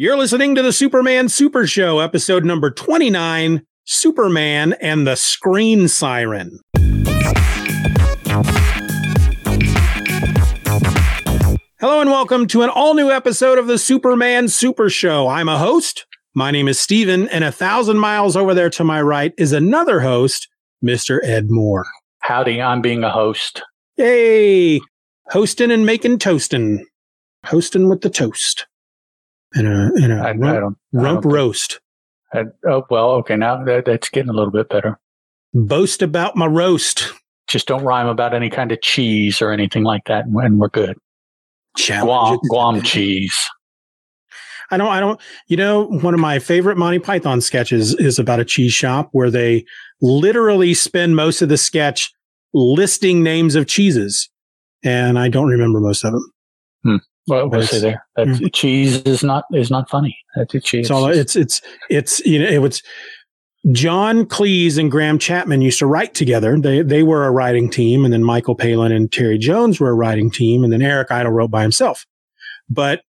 You're listening to the Superman Super Show, episode number 29 Superman and the Screen Siren. Hello and welcome to an all new episode of the Superman Super Show. I'm a host. My name is Steven, and a thousand miles over there to my right is another host, Mr. Ed Moore. Howdy, I'm being a host. Hey, hosting and making toasting. Hosting with the toast. And a, and a I, I rump, don't. I rump don't- roast. I- oh well, okay. Now that, that's getting a little bit better. Boast about my roast. Just don't rhyme about any kind of cheese or anything like that, and we're good. Challenge Guam. Guam cheese. I don't, I don't, you know, one of my favorite Monty Python sketches is about a cheese shop where they literally spend most of the sketch listing names of cheeses. And I don't remember most of them. Well, we'll see there. That's, mm-hmm. Cheese is not is not funny. That's a cheese. It's all, it's, it's, it's, you know, it was John Cleese and Graham Chapman used to write together. They, they were a writing team. And then Michael Palin and Terry Jones were a writing team. And then Eric Idle wrote by himself. But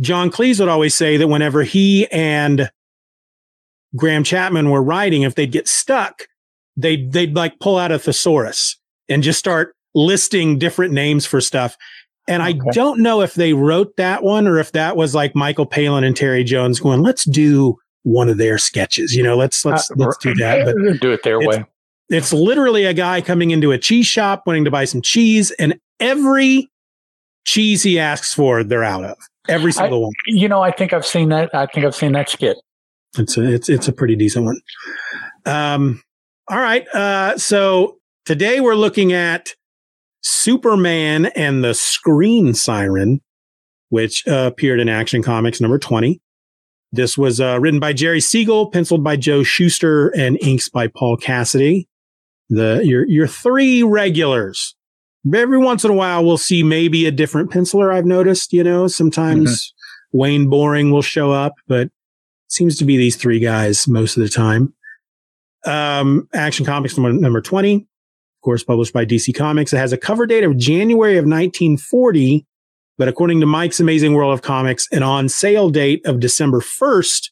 John Cleese would always say that whenever he and Graham Chapman were writing, if they'd get stuck, they'd, they'd like pull out a thesaurus and just start listing different names for stuff. And I don't know if they wrote that one or if that was like Michael Palin and Terry Jones going, let's do one of their sketches. You know, let's, let's, Uh, let's do that. But do it their it's- way. it's literally a guy coming into a cheese shop wanting to buy some cheese and every cheese he asks for, they're out of every single one. You know, I think I've seen that. I think I've seen that skit. It's a, it's it's a pretty decent one. Um, all right. Uh, so today we're looking at Superman and the Screen Siren, which uh, appeared in Action Comics number twenty. This was uh, written by Jerry Siegel, penciled by Joe Shuster, and inks by Paul Cassidy. The your your three regulars. Every once in a while, we'll see maybe a different penciler. I've noticed. You know, sometimes Wayne Boring will show up, but seems to be these three guys most of the time. Um, Action Comics number, number 20, of course, published by DC Comics. It has a cover date of January of 1940, but according to Mike's Amazing World of Comics, an on sale date of December 1st,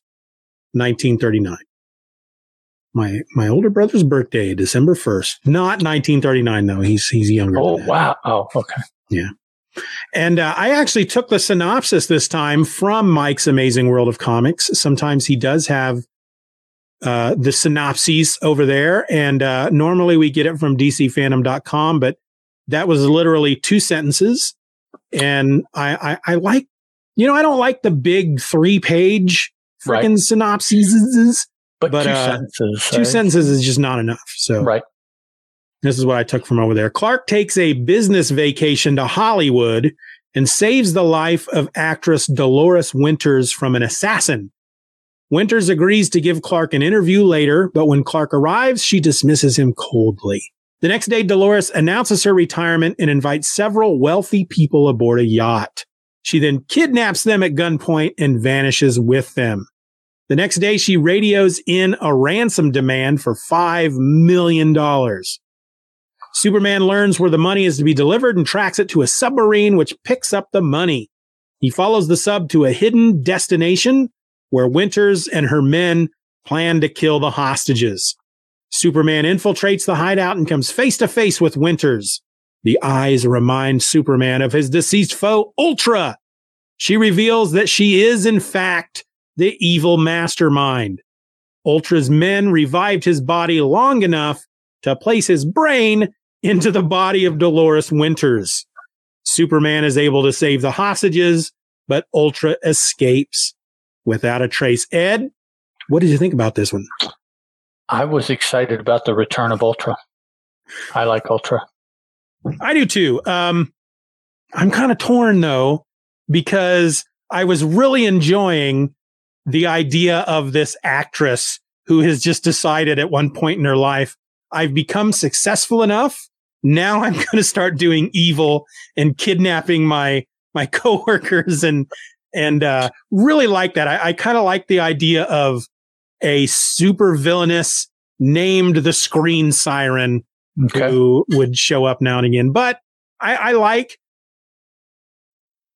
1939. My, my older brother's birthday, December 1st, not 1939 though. He's, he's younger. Oh wow! Oh okay. Yeah. And uh, I actually took the synopsis this time from Mike's Amazing World of Comics. Sometimes he does have uh, the synopses over there. And uh, normally we get it from DCFandom.com, but that was literally two sentences. And I, I, I like, you know, I don't like the big three page Right. freaking synopses. But, But, two uh, sentences. Two sentences is just not enough. So Right. this is what I took from over there. Clark takes a business vacation to Hollywood and saves the life of actress Dolores Winters from an assassin. Winters agrees to give Clark an interview later, but when Clark arrives, she dismisses him coldly. The next day, Dolores announces her retirement and invites several wealthy people aboard a yacht. She then kidnaps them at gunpoint and vanishes with them. The next day, she radios in a ransom demand for $5 million. Superman learns where the money is to be delivered and tracks it to a submarine, which picks up the money. He follows the sub to a hidden destination where Winters and her men plan to kill the hostages. Superman infiltrates the hideout and comes face to face with Winters. The eyes remind Superman of his deceased foe, Ultra. She reveals that she is, in fact, the evil mastermind. Ultra's men revived his body long enough to place his brain into the body of Dolores Winters. Superman is able to save the hostages, but Ultra escapes without a trace. Ed, what did you think about this one? I was excited about the return of Ultra. I like Ultra. I do too. Um, I'm kind of torn though, because I was really enjoying the idea of this actress who has just decided at one point in her life, I've become successful enough. Now I'm going to start doing evil and kidnapping my, my coworkers and, and, uh, really like that. I, I kind of like the idea of a super villainous named the screen siren Okay. who would show up now and again. But I, I like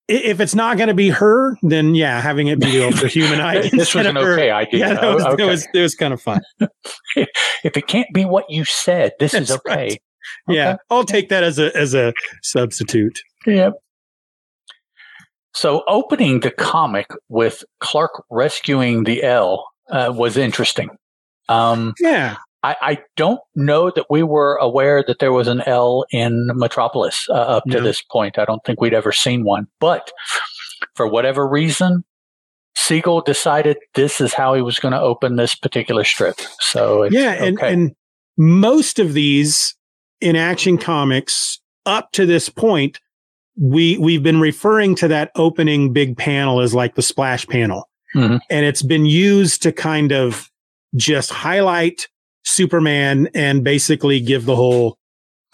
if it's not going to be her, then yeah, having it be the ultra human this was an okay idea. Yeah, that was, okay. it was, it was kind of fun. if it can't be what you said, this That's is okay. Right. okay. Yeah, I'll take that as a as a substitute. Yep. So opening the comic with Clark rescuing the L uh, was interesting. Um, yeah. I, I, don't know that we were aware that there was an L in Metropolis uh, up to no. this point. I don't think we'd ever seen one. But for whatever reason, Siegel decided this is how he was going to open this particular strip. So yeah, and, okay. and most of these in Action Comics up to this point, we we've been referring to that opening big panel as like the splash panel, mm-hmm. and it's been used to kind of just highlight Superman and basically give the whole,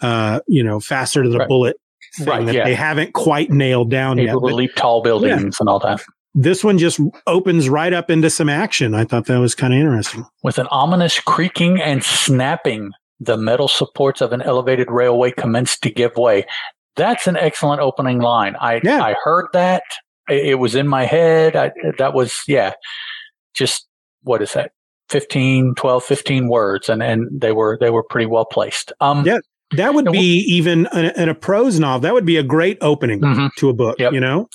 uh, you know, faster to the right. bullet thing right, that yeah. they haven't quite nailed down Able yet. Leap tall buildings yeah. and all that. This one just opens right up into some action. I thought that was kind of interesting. With an ominous creaking and snapping, the metal supports of an elevated railway commenced to give way. That's an excellent opening line. I yeah. I heard that. It was in my head. I, that was yeah. Just what is that? 15, 12, 15 words and, and they were, they were pretty well placed. Um, yeah. That would be even in a prose novel. That would be a great opening mm-hmm. to a book, yep. you know?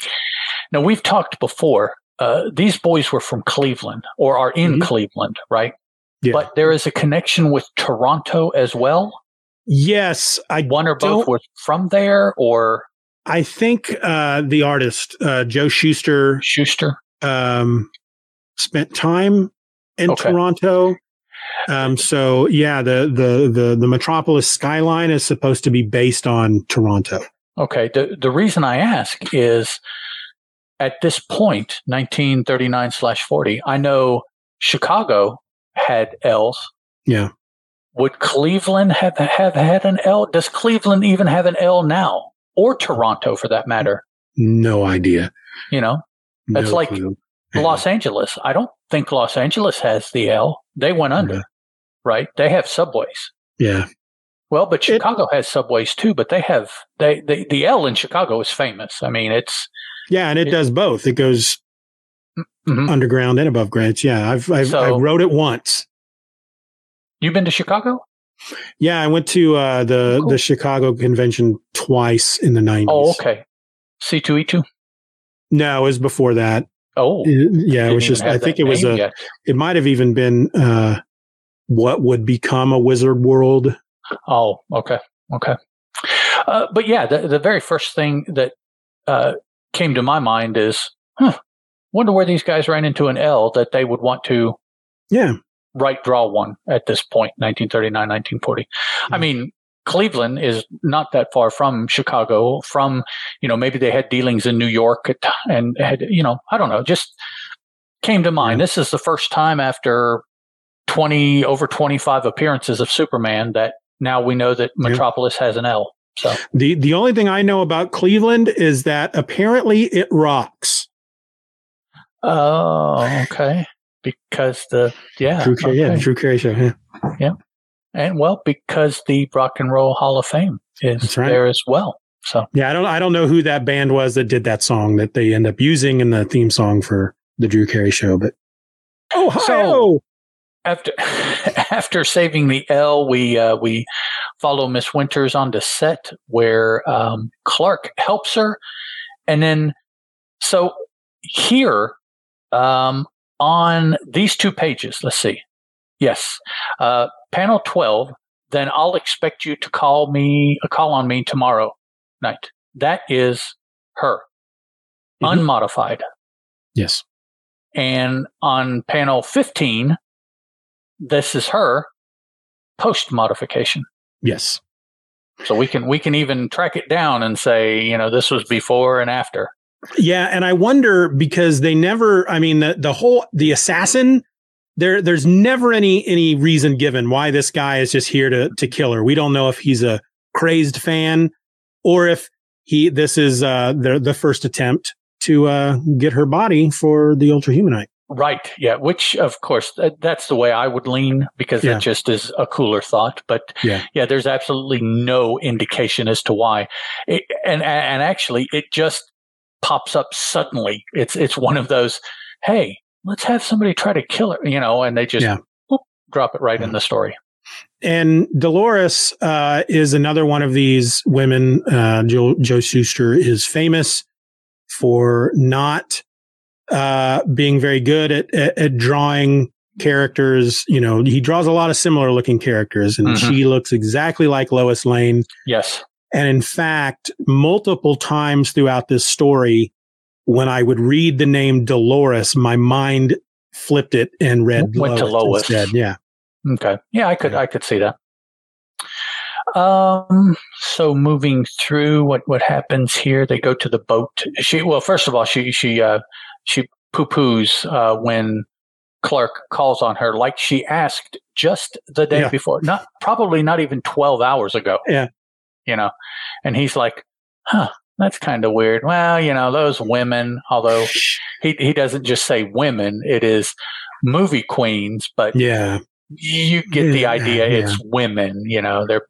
Now, we've talked before. Uh, these boys were from Cleveland or are in mm-hmm. Cleveland, right? Yeah. But there is a connection with Toronto as well. Yes. I One or both were from there or? I think uh, the artist, uh, Joe Schuster Shuster. Um, spent time in okay. Toronto. Um, so yeah, the, the, the, the Metropolis skyline is supposed to be based on Toronto. Okay. The, the reason I ask is at this point, 1939 slash 40, I know Chicago had L's. Yeah. Would Cleveland have, have had an L? Does Cleveland even have an L now? Or Toronto for that matter? No idea. You know, it's no like clue. Los Angeles. I don't think Los Angeles has the L. They went under, right? They have subways. Yeah. Well, but Chicago it, has subways too, but they have they, they the L in Chicago is famous. I mean, it's yeah, and it, it does both. It goes mm-hmm. underground and above ground. Yeah, I've I've so, I wrote it once. You've been to Chicago? Yeah, I went to uh, the cool. the Chicago convention twice in the nineties. Oh, okay. C two E two. No, it was before that. Oh, yeah. It was just. I think it was a. Yet. It might have even been uh, what would become a Wizard World. Oh, okay, okay. Uh, but yeah, the the very first thing that uh, came to my mind is, huh, wonder where these guys ran into an L that they would want to. Yeah. Write draw one at this point, 1939, 1940. Mm-hmm. I mean, Cleveland is not that far from Chicago. From you know, maybe they had dealings in New York and had you know, I don't know, just came to mind. This is the first time after twenty over twenty five appearances of Superman that now we know that Metropolis has an L. So the the only thing I know about Cleveland is that apparently it rocks. Oh, okay. Because the yeah, Drew, okay. yeah, Drew Carey show, yeah, yeah. And well, because the Rock and Roll Hall of Fame is right. there as well. So yeah, I don't I don't know who that band was that did that song that they end up using in the theme song for the Drew Carey show, but oh so after after saving the L, we uh, we follow Miss Winters onto set where um, Clark helps her, and then so here um, on these two pages, let's see. Yes, uh, panel 12, then I'll expect you to call me, a uh, call on me tomorrow night. That is her, mm-hmm. unmodified. Yes. And on panel 15, this is her post modification. Yes. So we can we can even track it down and say, you know, this was before and after. Yeah, and I wonder because they never I mean the the whole the assassin there there's never any any reason given why this guy is just here to to kill her. We don't know if he's a crazed fan or if he this is uh the the first attempt to uh get her body for the ultra humanite. Right. Yeah. Which, of course, that's the way I would lean because yeah. it just is a cooler thought. But yeah, yeah there's absolutely no indication as to why. It, and and actually, it just pops up suddenly. It's it's one of those, hey, let's have somebody try to kill her, you know, and they just Yeah. whoop, drop it right in the story. And Dolores uh, is another one of these women. Uh, Joe, Joe Shuster is famous for not uh, being very good at, at, at drawing characters. You know, he draws a lot of similar looking characters, and Mhm. she looks exactly like Lois Lane. Yes. And in fact, multiple times throughout this story, when I would read the name Dolores, my mind flipped it and read Went to Lois. instead. Yeah. Okay. Yeah, I could Yeah. I could see that. Um so moving through what what happens here, they go to the boat. She well, first of all, she she uh she poo-poos uh when Clark calls on her like she asked just the day Yeah. before. Not probably not even 12 hours ago. Yeah. You know. And he's like, "Huh, that's kind of weird." Well, you know, those women, although he he doesn't just say women, it is movie queens, but Yeah. you get the idea yeah. it's women you know they're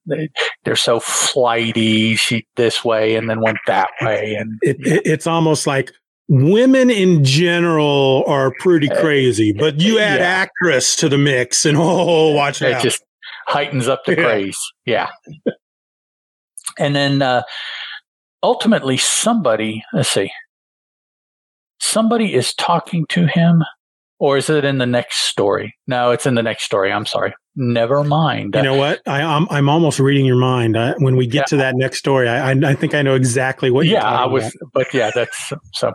they're so flighty she this way and then went that way and it, it, it's almost like women in general are pretty eh, crazy, but you eh, add yeah. actress to the mix, and oh, watch it out! just heightens up the Yeah. craze yeah and then uh ultimately somebody let's see somebody is talking to him or is it in the next story no it's in the next story i'm sorry never mind you know what? I, I'm I'm almost reading your mind. I, when we get Yeah. to that next story, I, I I think I know exactly what. you're yeah, I was, about. but yeah, that's so.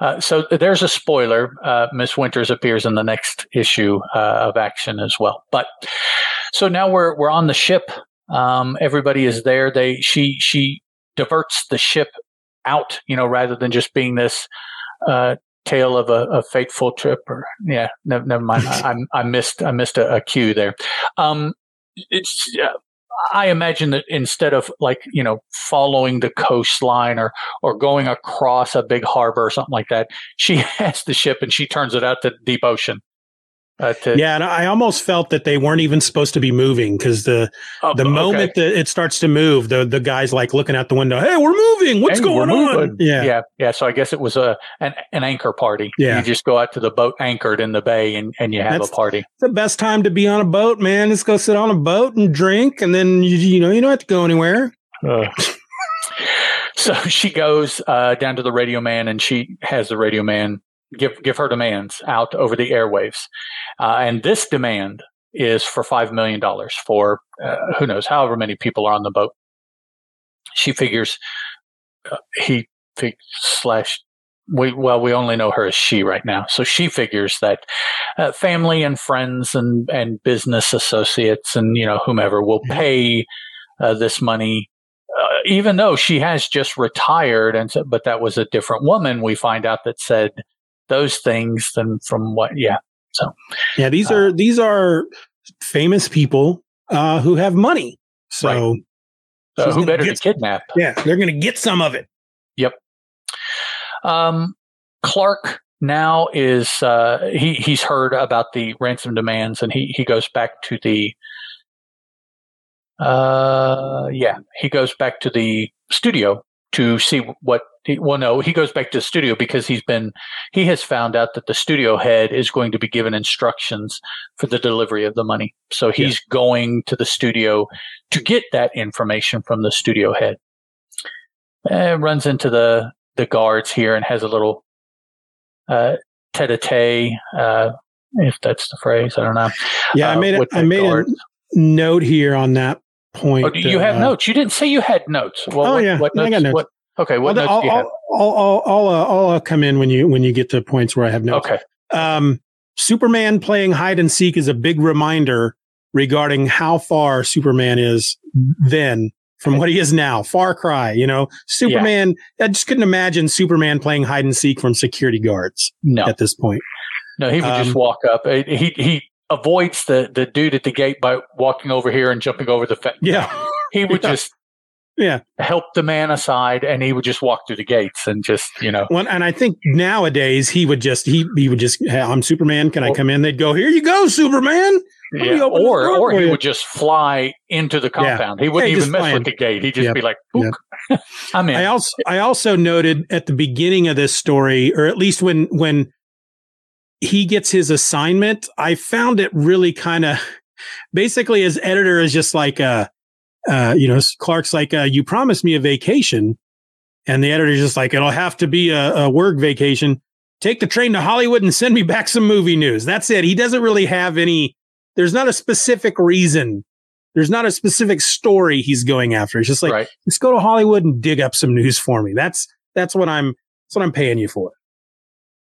Uh, so there's a spoiler. Uh, Miss Winters appears in the next issue uh, of Action as well. But so now we're we're on the ship. Um, everybody is there. They she she diverts the ship out. You know, rather than just being this. Uh, tale of a, a fateful trip or yeah never, never mind I, I, I missed i missed a, a cue there um it's uh, I imagine that instead of like you know following the coastline or or going across a big harbor or something like that, she has the ship and she turns it out to deep ocean. Uh, Yeah, and I almost felt that they weren't even supposed to be moving because the oh, the okay. moment that it starts to move, the the guy's like looking out the window. Hey, we're moving. What's Hey, going on? Yeah, yeah, yeah. So I guess it was a an, an anchor party. Yeah. you just go out to the boat anchored in the bay and, and you have That's- a party. The best time to be on a boat, man. Let's go sit on a boat and drink, and then you you know you don't have to go anywhere. so she goes uh, down to the radio man and she has the radio man give give her demands out over the airwaves, uh, and this demand is for five million dollars for uh, who knows however many people are on the boat. She figures uh, he fig- slash we well we only know her as she right now, so she figures that uh, family and friends and and business associates and you know whomever will pay uh, this money uh, even though she has just retired and so, but that was a different woman we find out that said those things than from what yeah So Yeah, these Uh, are these are famous people uh, who have money. So Right. so who gonna better to kidnap yeah, they're going to get some of it. Yep. Um clark now is uh he he's heard about the ransom demands and he he goes back to the uh yeah he goes back to the studio to see what he, well no he goes back to the studio because he's been he has found out that the studio head is going to be given instructions for the delivery of the money so he's going to the studio to get that information from the studio head and runs into the the guards here and has a little uh tete-a-tete uh if that's the phrase i don't know Yeah, I uh, made a, I made a note here on that point. Oh, do you have uh, notes? You didn't say you had notes. Well, Oh, what, yeah. What I got notes. What, okay. What I'll, notes do you? I'll, I'll, I'll, I'll, uh, I'll uh, come in when you when you get to points where I have notes. Okay. Um, Superman playing hide and seek is a big reminder regarding how far Superman is then from what he is now. Far cry, you know. Superman. I just couldn't imagine Superman playing hide and seek from security guards No, at this point. no. He would um, just walk up. He he avoids the the dude at the gate by walking over here and jumping over the fence. Yeah, He would Yeah. just yeah. help the man aside, and he would just walk through the gates and just you know. Well, and I think nowadays he would just he he would just hey, I'm Superman. Can I come in? They'd go here. You go, Superman. Yeah, or or he you. would just fly into the compound. Yeah. He wouldn't even mess with the gate. He'd just yep. be like, yep. "I'm in." I also I also noted at the beginning of this story, or at least when when he gets his assignment, I found it really kind of basically his editor is just like, uh, uh, you know, Clark's like, uh, "You promised me a vacation," and the editor's just like, "It'll have to be a, a work vacation." Take the train to Hollywood and send me back some movie news. That's it. He doesn't really have any there's not a specific reason. There's not a specific story he's going after. It's just like, right. let's go to Hollywood and dig up some news for me. That's, that's what I'm, that's what I'm paying you for.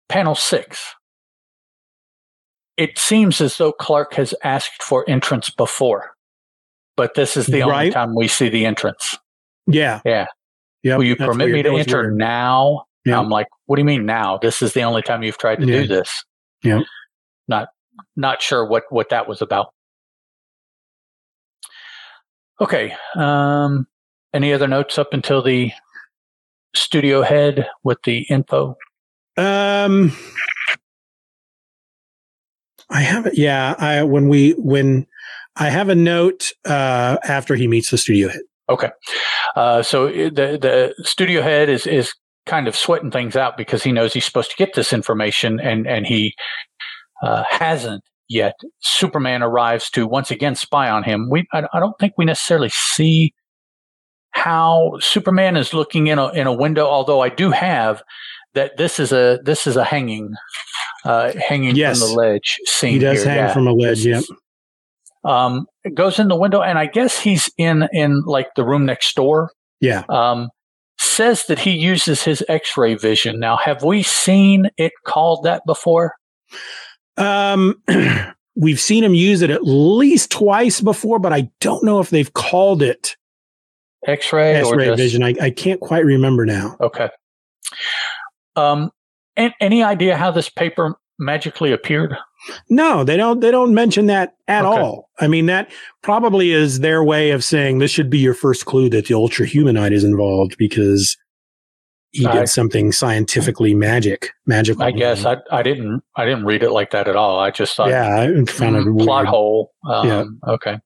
Panel six. It seems as though Clark has asked for entrance before, but this is the right? only time we see the entrance. Yeah. Yeah. Yeah. Will you permit me to enter weird. now? I'm like, what do you mean now? This is the only time you've tried to yeah. do this. Yeah. Not not sure what what that was about. Okay. Um, any other notes up until the studio head with the info? Um, I have it. Yeah, I when we when I have a note uh, after he meets the studio head. Okay, uh, so uh, the the studio head is is kind of sweating things out because he knows he's supposed to get this information and and he uh, hasn't yet. Superman arrives to once again spy on him. We, I, I, don't think we necessarily see how Superman is looking in a in a window. Although I do have that this is a this is a hanging, uh, hanging yes. from the ledge scene. He does here. hang yeah. from a ledge. Yep. Um, goes in the window, and I guess he's in in like the room next door. Yeah. Um, says that he uses his X-ray vision. Now, have we seen it called that before? Um, we've seen him use it at least twice before, but I don't know if they've called it X-ray X-ray just... vision. I, I can't quite remember now. Okay. Um, and any idea how this paper magically appeared? No, they don't. They don't mention that at okay. all. I mean, that probably is their way of saying this should be your first clue that the ultra humanite is involved because he did something scientifically magic, magical. I guess I, I didn't I didn't read it like that at all. I just thought, yeah, I found it mm, plot hole. Um, yeah. Okay.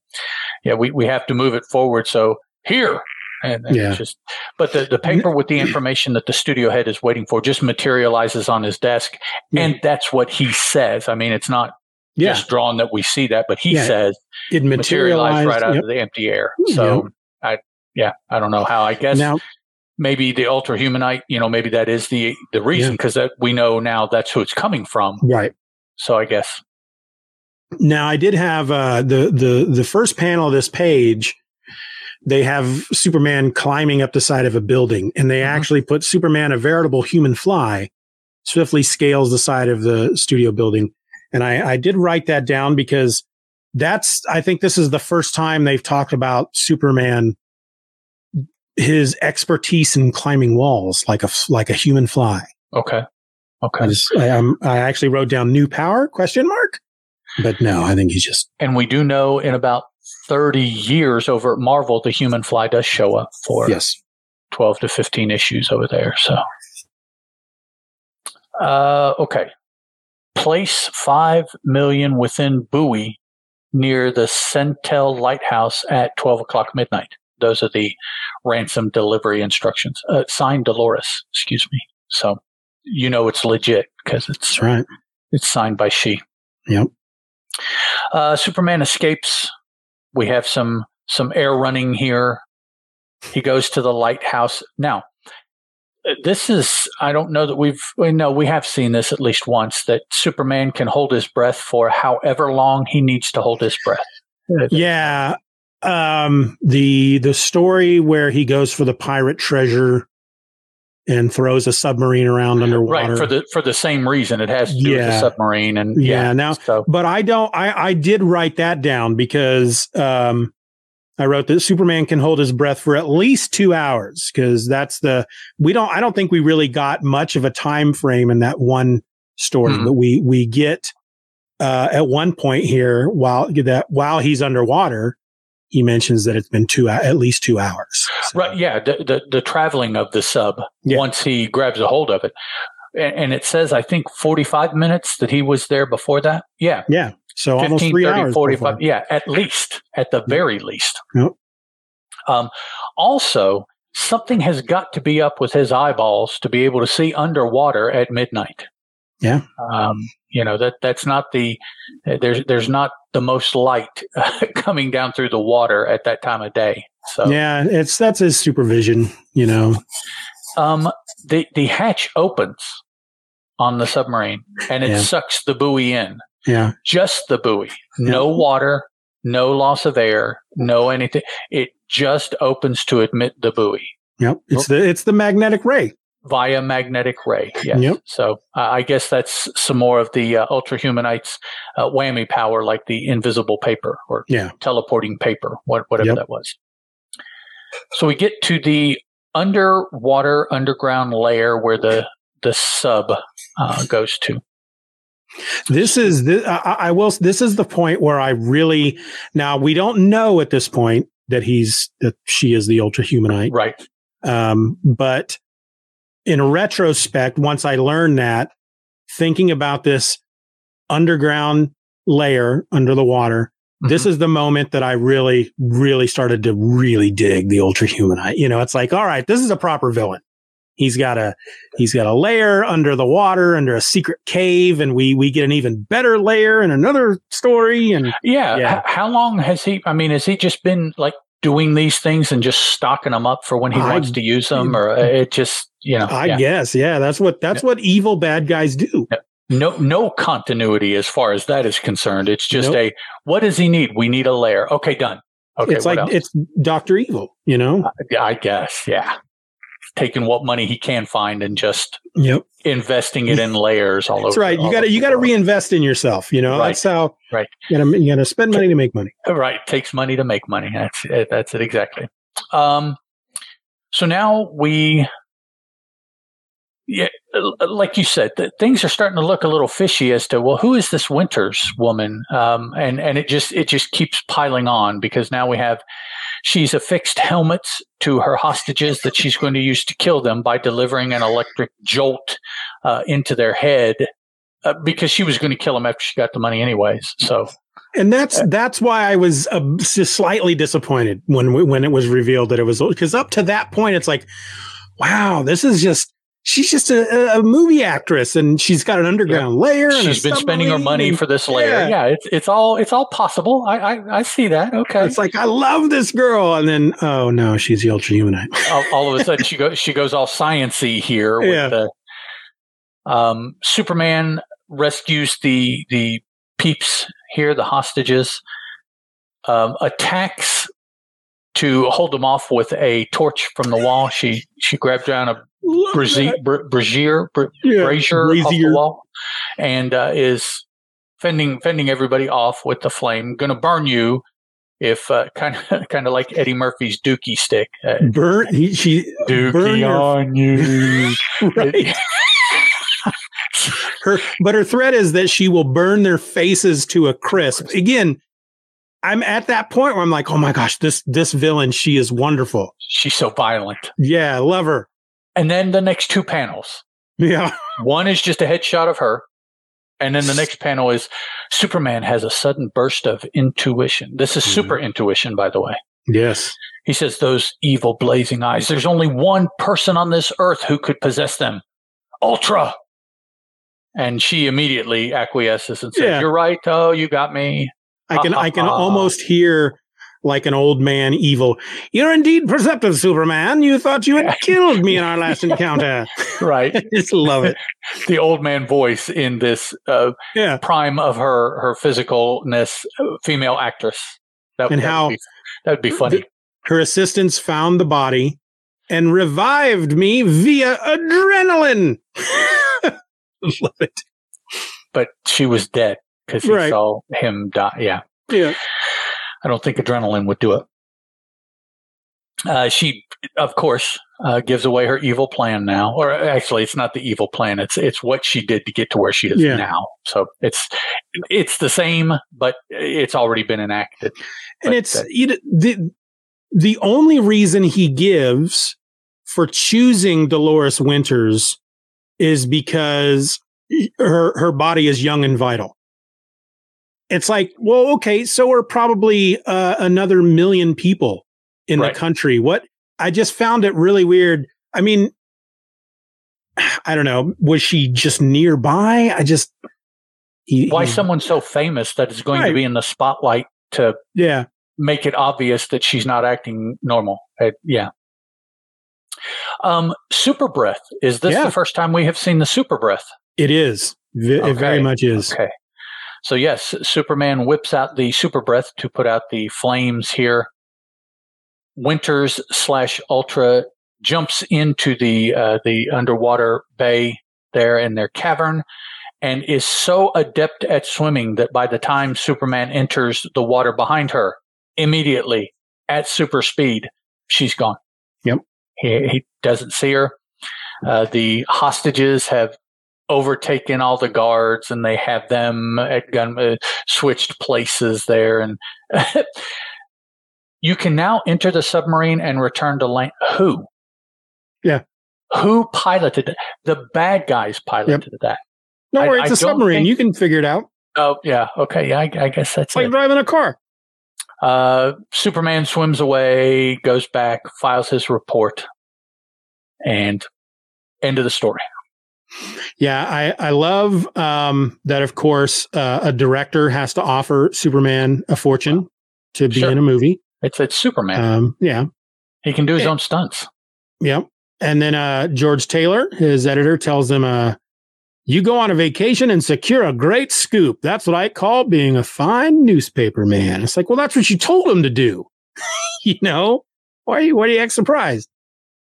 Yeah, we, we have to move it forward. So here, and, and yeah. just but the, the paper with the information that the studio head is waiting for just materializes on his desk yeah. and that's what he says i mean it's not yeah. just drawn that we see that but he yeah. says it materialized, materialized right out yep. of the empty air so yep. i yeah i don't know how i guess now maybe the ultra humanite, you know, maybe that is the the reason because yeah. we know now that's who it's coming from. Right. So I guess. Now I did have uh, the the the first panel of this page. They have Superman climbing up the side of a building, and they mm-hmm. actually put Superman, a veritable human fly, swiftly scales the side of the studio building. And I, I did write that down because that's I think this is the first time they've talked about Superman his expertise in climbing walls like a like a human fly. Okay. Okay. I, just, I, um, I actually wrote down new power question mark, but no, I think he's just. And we do know in about thirty years over at Marvel, the human fly does show up for yes twelve to fifteen issues over there. So, uh, okay. Place five million within buoy near the Centel Lighthouse at twelve o'clock midnight. Those are the ransom delivery instructions. Uh, signed Dolores, excuse me. So you know it's legit because it's That's right. It's signed by she. Yep. Uh, Superman escapes. We have some some air running here. He goes to the lighthouse. Now, this is I don't know that we've we know we have seen this at least once that Superman can hold his breath for however long he needs to hold his breath. Yeah, um, the the story where he goes for the pirate treasure and throws a submarine around underwater. Right for the for the same reason. It has to do yeah. with the submarine and yeah. yeah now, so. but I don't. I I did write that down because um, I wrote that Superman can hold his breath for at least two hours because that's the we don't. I don't think we really got much of a time frame in that one story, mm-hmm. but we we get uh, at one point here while that while he's underwater he mentions that it's been two at least two hours. So. Right. Yeah. The, the, the traveling of the sub yeah. once he grabs a hold of it, and, and, it says I think forty five minutes that he was there before that. Yeah. Yeah. So 15, almost three 30, hours. 45. Before. Yeah, at least, at the very least. Yep. Um, also, something has got to be up with his eyeballs to be able to see underwater at midnight. Yeah. Um, you know that that's not the there's there's not the most light coming down through the water at that time of day. So yeah, it's that's his supervision. You know. Um, the the hatch opens on the submarine and it yeah. sucks the buoy in. Yeah. Just the buoy. No water, no loss of air, no anything. It just opens to admit the buoy. Yep. It's the it's the magnetic ray. Via magnetic ray. Yes. Yep. So uh, I guess that's some more of the uh, ultrahumanites uh, whammy power, like the invisible paper or yeah. teleporting paper, what, whatever yep. that was. So we get to the underwater underground layer where the the sub uh, goes to. This is this, I, I will. This is the point where I really now we don't know at this point that he's that she is the ultra humanite, right? Um, but in retrospect, once I learned that, thinking about this underground layer under the water, mm-hmm. this is the moment that I really, really started to really dig the ultra humanite. You know, it's like, all right, this is a proper villain. He's got a he's got a layer under the water, under a secret cave, and we we get an even better layer in another story. And yeah, yeah. H- how long has he? I mean, has he just been like doing these things and just stocking them up for when he I, wants to use them, or uh, it just you know? I yeah. guess, yeah, that's what that's yeah. what evil bad guys do. No, no continuity as far as that is concerned. It's just nope. a what does he need? We need a layer. Okay, done. Okay, it's like else? it's Doctor Evil, you know. I, I guess, yeah taking what money he can find and just yep. investing it in layers all That's over. right. You got to you got to reinvest in yourself. You know, right. that's how. Right. You got to you got to spend money to make money. Right. It Takes money to make money. That's it. That's it exactly. Um. So now we. Yeah, like you said, things are starting to look a little fishy as to well, who is this Winters woman? Um, and and it just it just keeps piling on because now we have She's affixed helmets to her hostages that she's going to use to kill them by delivering an electric jolt uh, into their head uh, because she was going to kill them after she got the money anyways. So. And that's that's why I was uh, just slightly disappointed when when it was revealed that it was because up to that point it's like, wow, this is just she's just a, a, movie actress and she's got an underground layer. she's been spending her money for this layer. Yeah. yeah, it's it's all it's all possible. I, I, I see that. Okay, it's like I love this girl, and then oh no, she's the ultra humanite. all, all, of a sudden, she goes she goes all sciency here. With yeah. The, um, Superman rescues the the peeps here, the hostages. Um, attacks to hold them off with a torch from the wall. She she grabbed down a brazier, brazier, yeah, brazier, off the wall, and uh, is fending fending everybody off with the flame. Going to burn you if kind of kind of like Eddie Murphy's Dookie stick. Uh, burn he, she Dookie burn on you. right. her but her threat is that she will burn their faces to a crisp. Again, I'm at that point where I'm like, oh my gosh, this this villain, she is wonderful. She's so violent. Yeah, love her. And then the next two panels. Yeah. One is just a headshot of her. And then the next panel is Superman has a sudden burst of intuition. This is mm-hmm. super intuition, by the way. Yes. He says, Those evil blazing eyes, there's only one person on this earth who could possess them Ultra. And she immediately acquiesces and says, yeah. You're right. Oh, you got me. I can, I can almost hear like an old man evil. You're indeed perceptive, Superman. You thought you had killed me in our last encounter. right. Just love it. the old man voice in this uh, yeah. prime of her her physicalness, uh, female actress. That, and that how would be, that would be funny. The, her assistants found the body and revived me via adrenaline. love it. But she was dead because he right. saw him die. Yeah. Yeah. I don't think adrenaline would do it. Uh, she, of course, uh, gives away her evil plan now, or actually, it's not the evil plan. It's it's what she did to get to where she is yeah. now. So it's it's the same, but it's already been enacted. And but it's know, the the only reason he gives for choosing Dolores Winters is because her her body is young and vital it's like, well, okay, so we're probably uh, another million people in right. the country. What I just found it really weird. I mean, I don't know. Was she just nearby? I just he, why he, someone so famous that is going right. to be in the spotlight to yeah make it obvious that she's not acting normal. Uh, yeah. Um, super breath. Is this yeah. the first time we have seen the super breath? It is. V- okay. It very much is. Okay. So yes, Superman whips out the super breath to put out the flames here. Winters slash Ultra jumps into the uh, the underwater bay there in their cavern and is so adept at swimming that by the time Superman enters the water behind her, immediately at super speed, she's gone. Yep. He, he doesn't see her. Uh, the hostages have overtaken all the guards and they have them at gun uh, switched places there and you can now enter the submarine and return to land. Who? Yeah. Who piloted it the bad guys piloted yep. that no worries it's I a submarine. think, you can figure it out. Oh yeah. Okay. Yeah i, I guess that's like it. driving a car. Uh, superman swims away goes back files his report and end of the story yeah, I I love um, that. Of course, uh, a director has to offer Superman a fortune to be sure. in a movie. It's it's Superman. Um, yeah, he can do his own stunts. Yep. And then uh, George Taylor, his editor, tells him, uh, "You go on a vacation and secure a great scoop. That's what I call being a fine newspaper man." It's like, well, that's what you told him to do. you know, why are you why are you act surprised?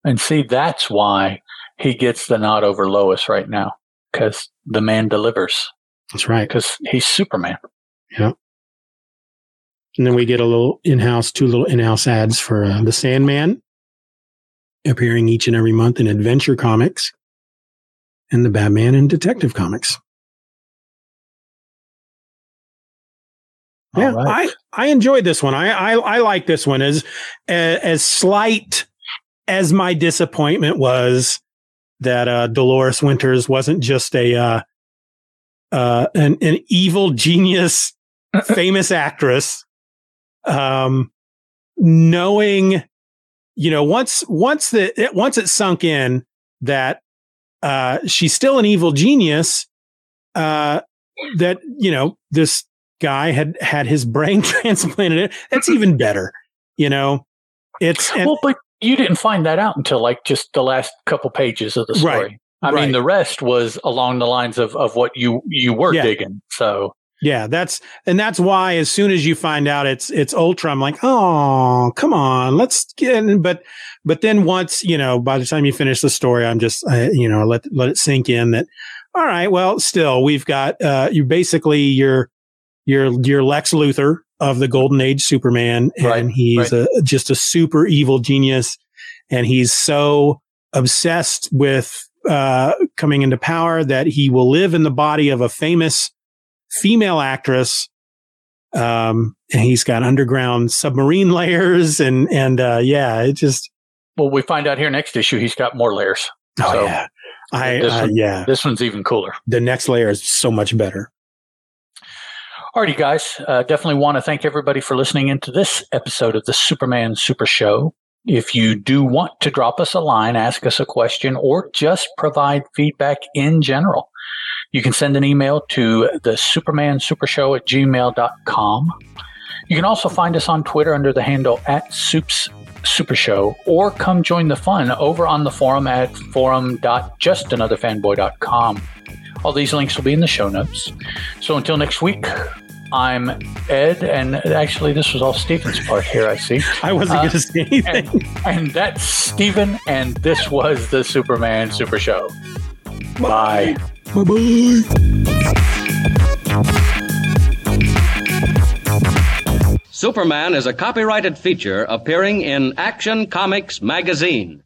And see, that's why he gets the nod over Lois right now because the man delivers. That's right. Because he's Superman. Yeah. And then we get a little in-house, two little in-house ads for uh, the Sandman, appearing each and every month in Adventure Comics, and the Batman and Detective Comics. yeah, right. I I enjoyed this one. I I, I like this one as as slight as my disappointment was that uh, Dolores Winters wasn't just a uh, uh, an, an evil genius, famous actress. Um, knowing, you know, once once the once it sunk in that uh, she's still an evil genius, uh, that you know this guy had had his brain transplanted. That's even better. You know, it's and, well, but you didn't find that out until like just the last couple pages of the story. Right. I right. mean, the rest was along the lines of, of what you you were yeah. digging. So yeah, that's and that's why as soon as you find out it's it's Ultra, I'm like, oh, come on, let's get. In. But but then once you know, by the time you finish the story, I'm just uh, you know let let it sink in that. All right, well, still we've got uh, you basically your your your Lex Luthor of the Golden Age Superman, and right, he's right. A, just a super evil genius, and he's so obsessed with uh, coming into power that he will live in the body of a famous female actress. Um, and he's got underground submarine layers, and and uh, yeah, it just. Well, we find out here next issue he's got more layers. Oh so yeah, I this uh, one, yeah. This one's even cooler. The next layer is so much better. Alrighty, guys. Uh, definitely want to thank everybody for listening into this episode of the Superman Super Show. If you do want to drop us a line, ask us a question, or just provide feedback in general, you can send an email to the Superman Super Show at gmail.com. You can also find us on Twitter under the handle at Soups Super Show, or come join the fun over on the forum at forum.justanotherfanboy.com. All these links will be in the show notes. So until next week, I'm Ed, and actually, this was all Steven's part here, I see. I wasn't uh, going to say anything. And, and that's Steven, and this was the Superman Super Show. Bye. Bye bye. Superman is a copyrighted feature appearing in Action Comics magazine.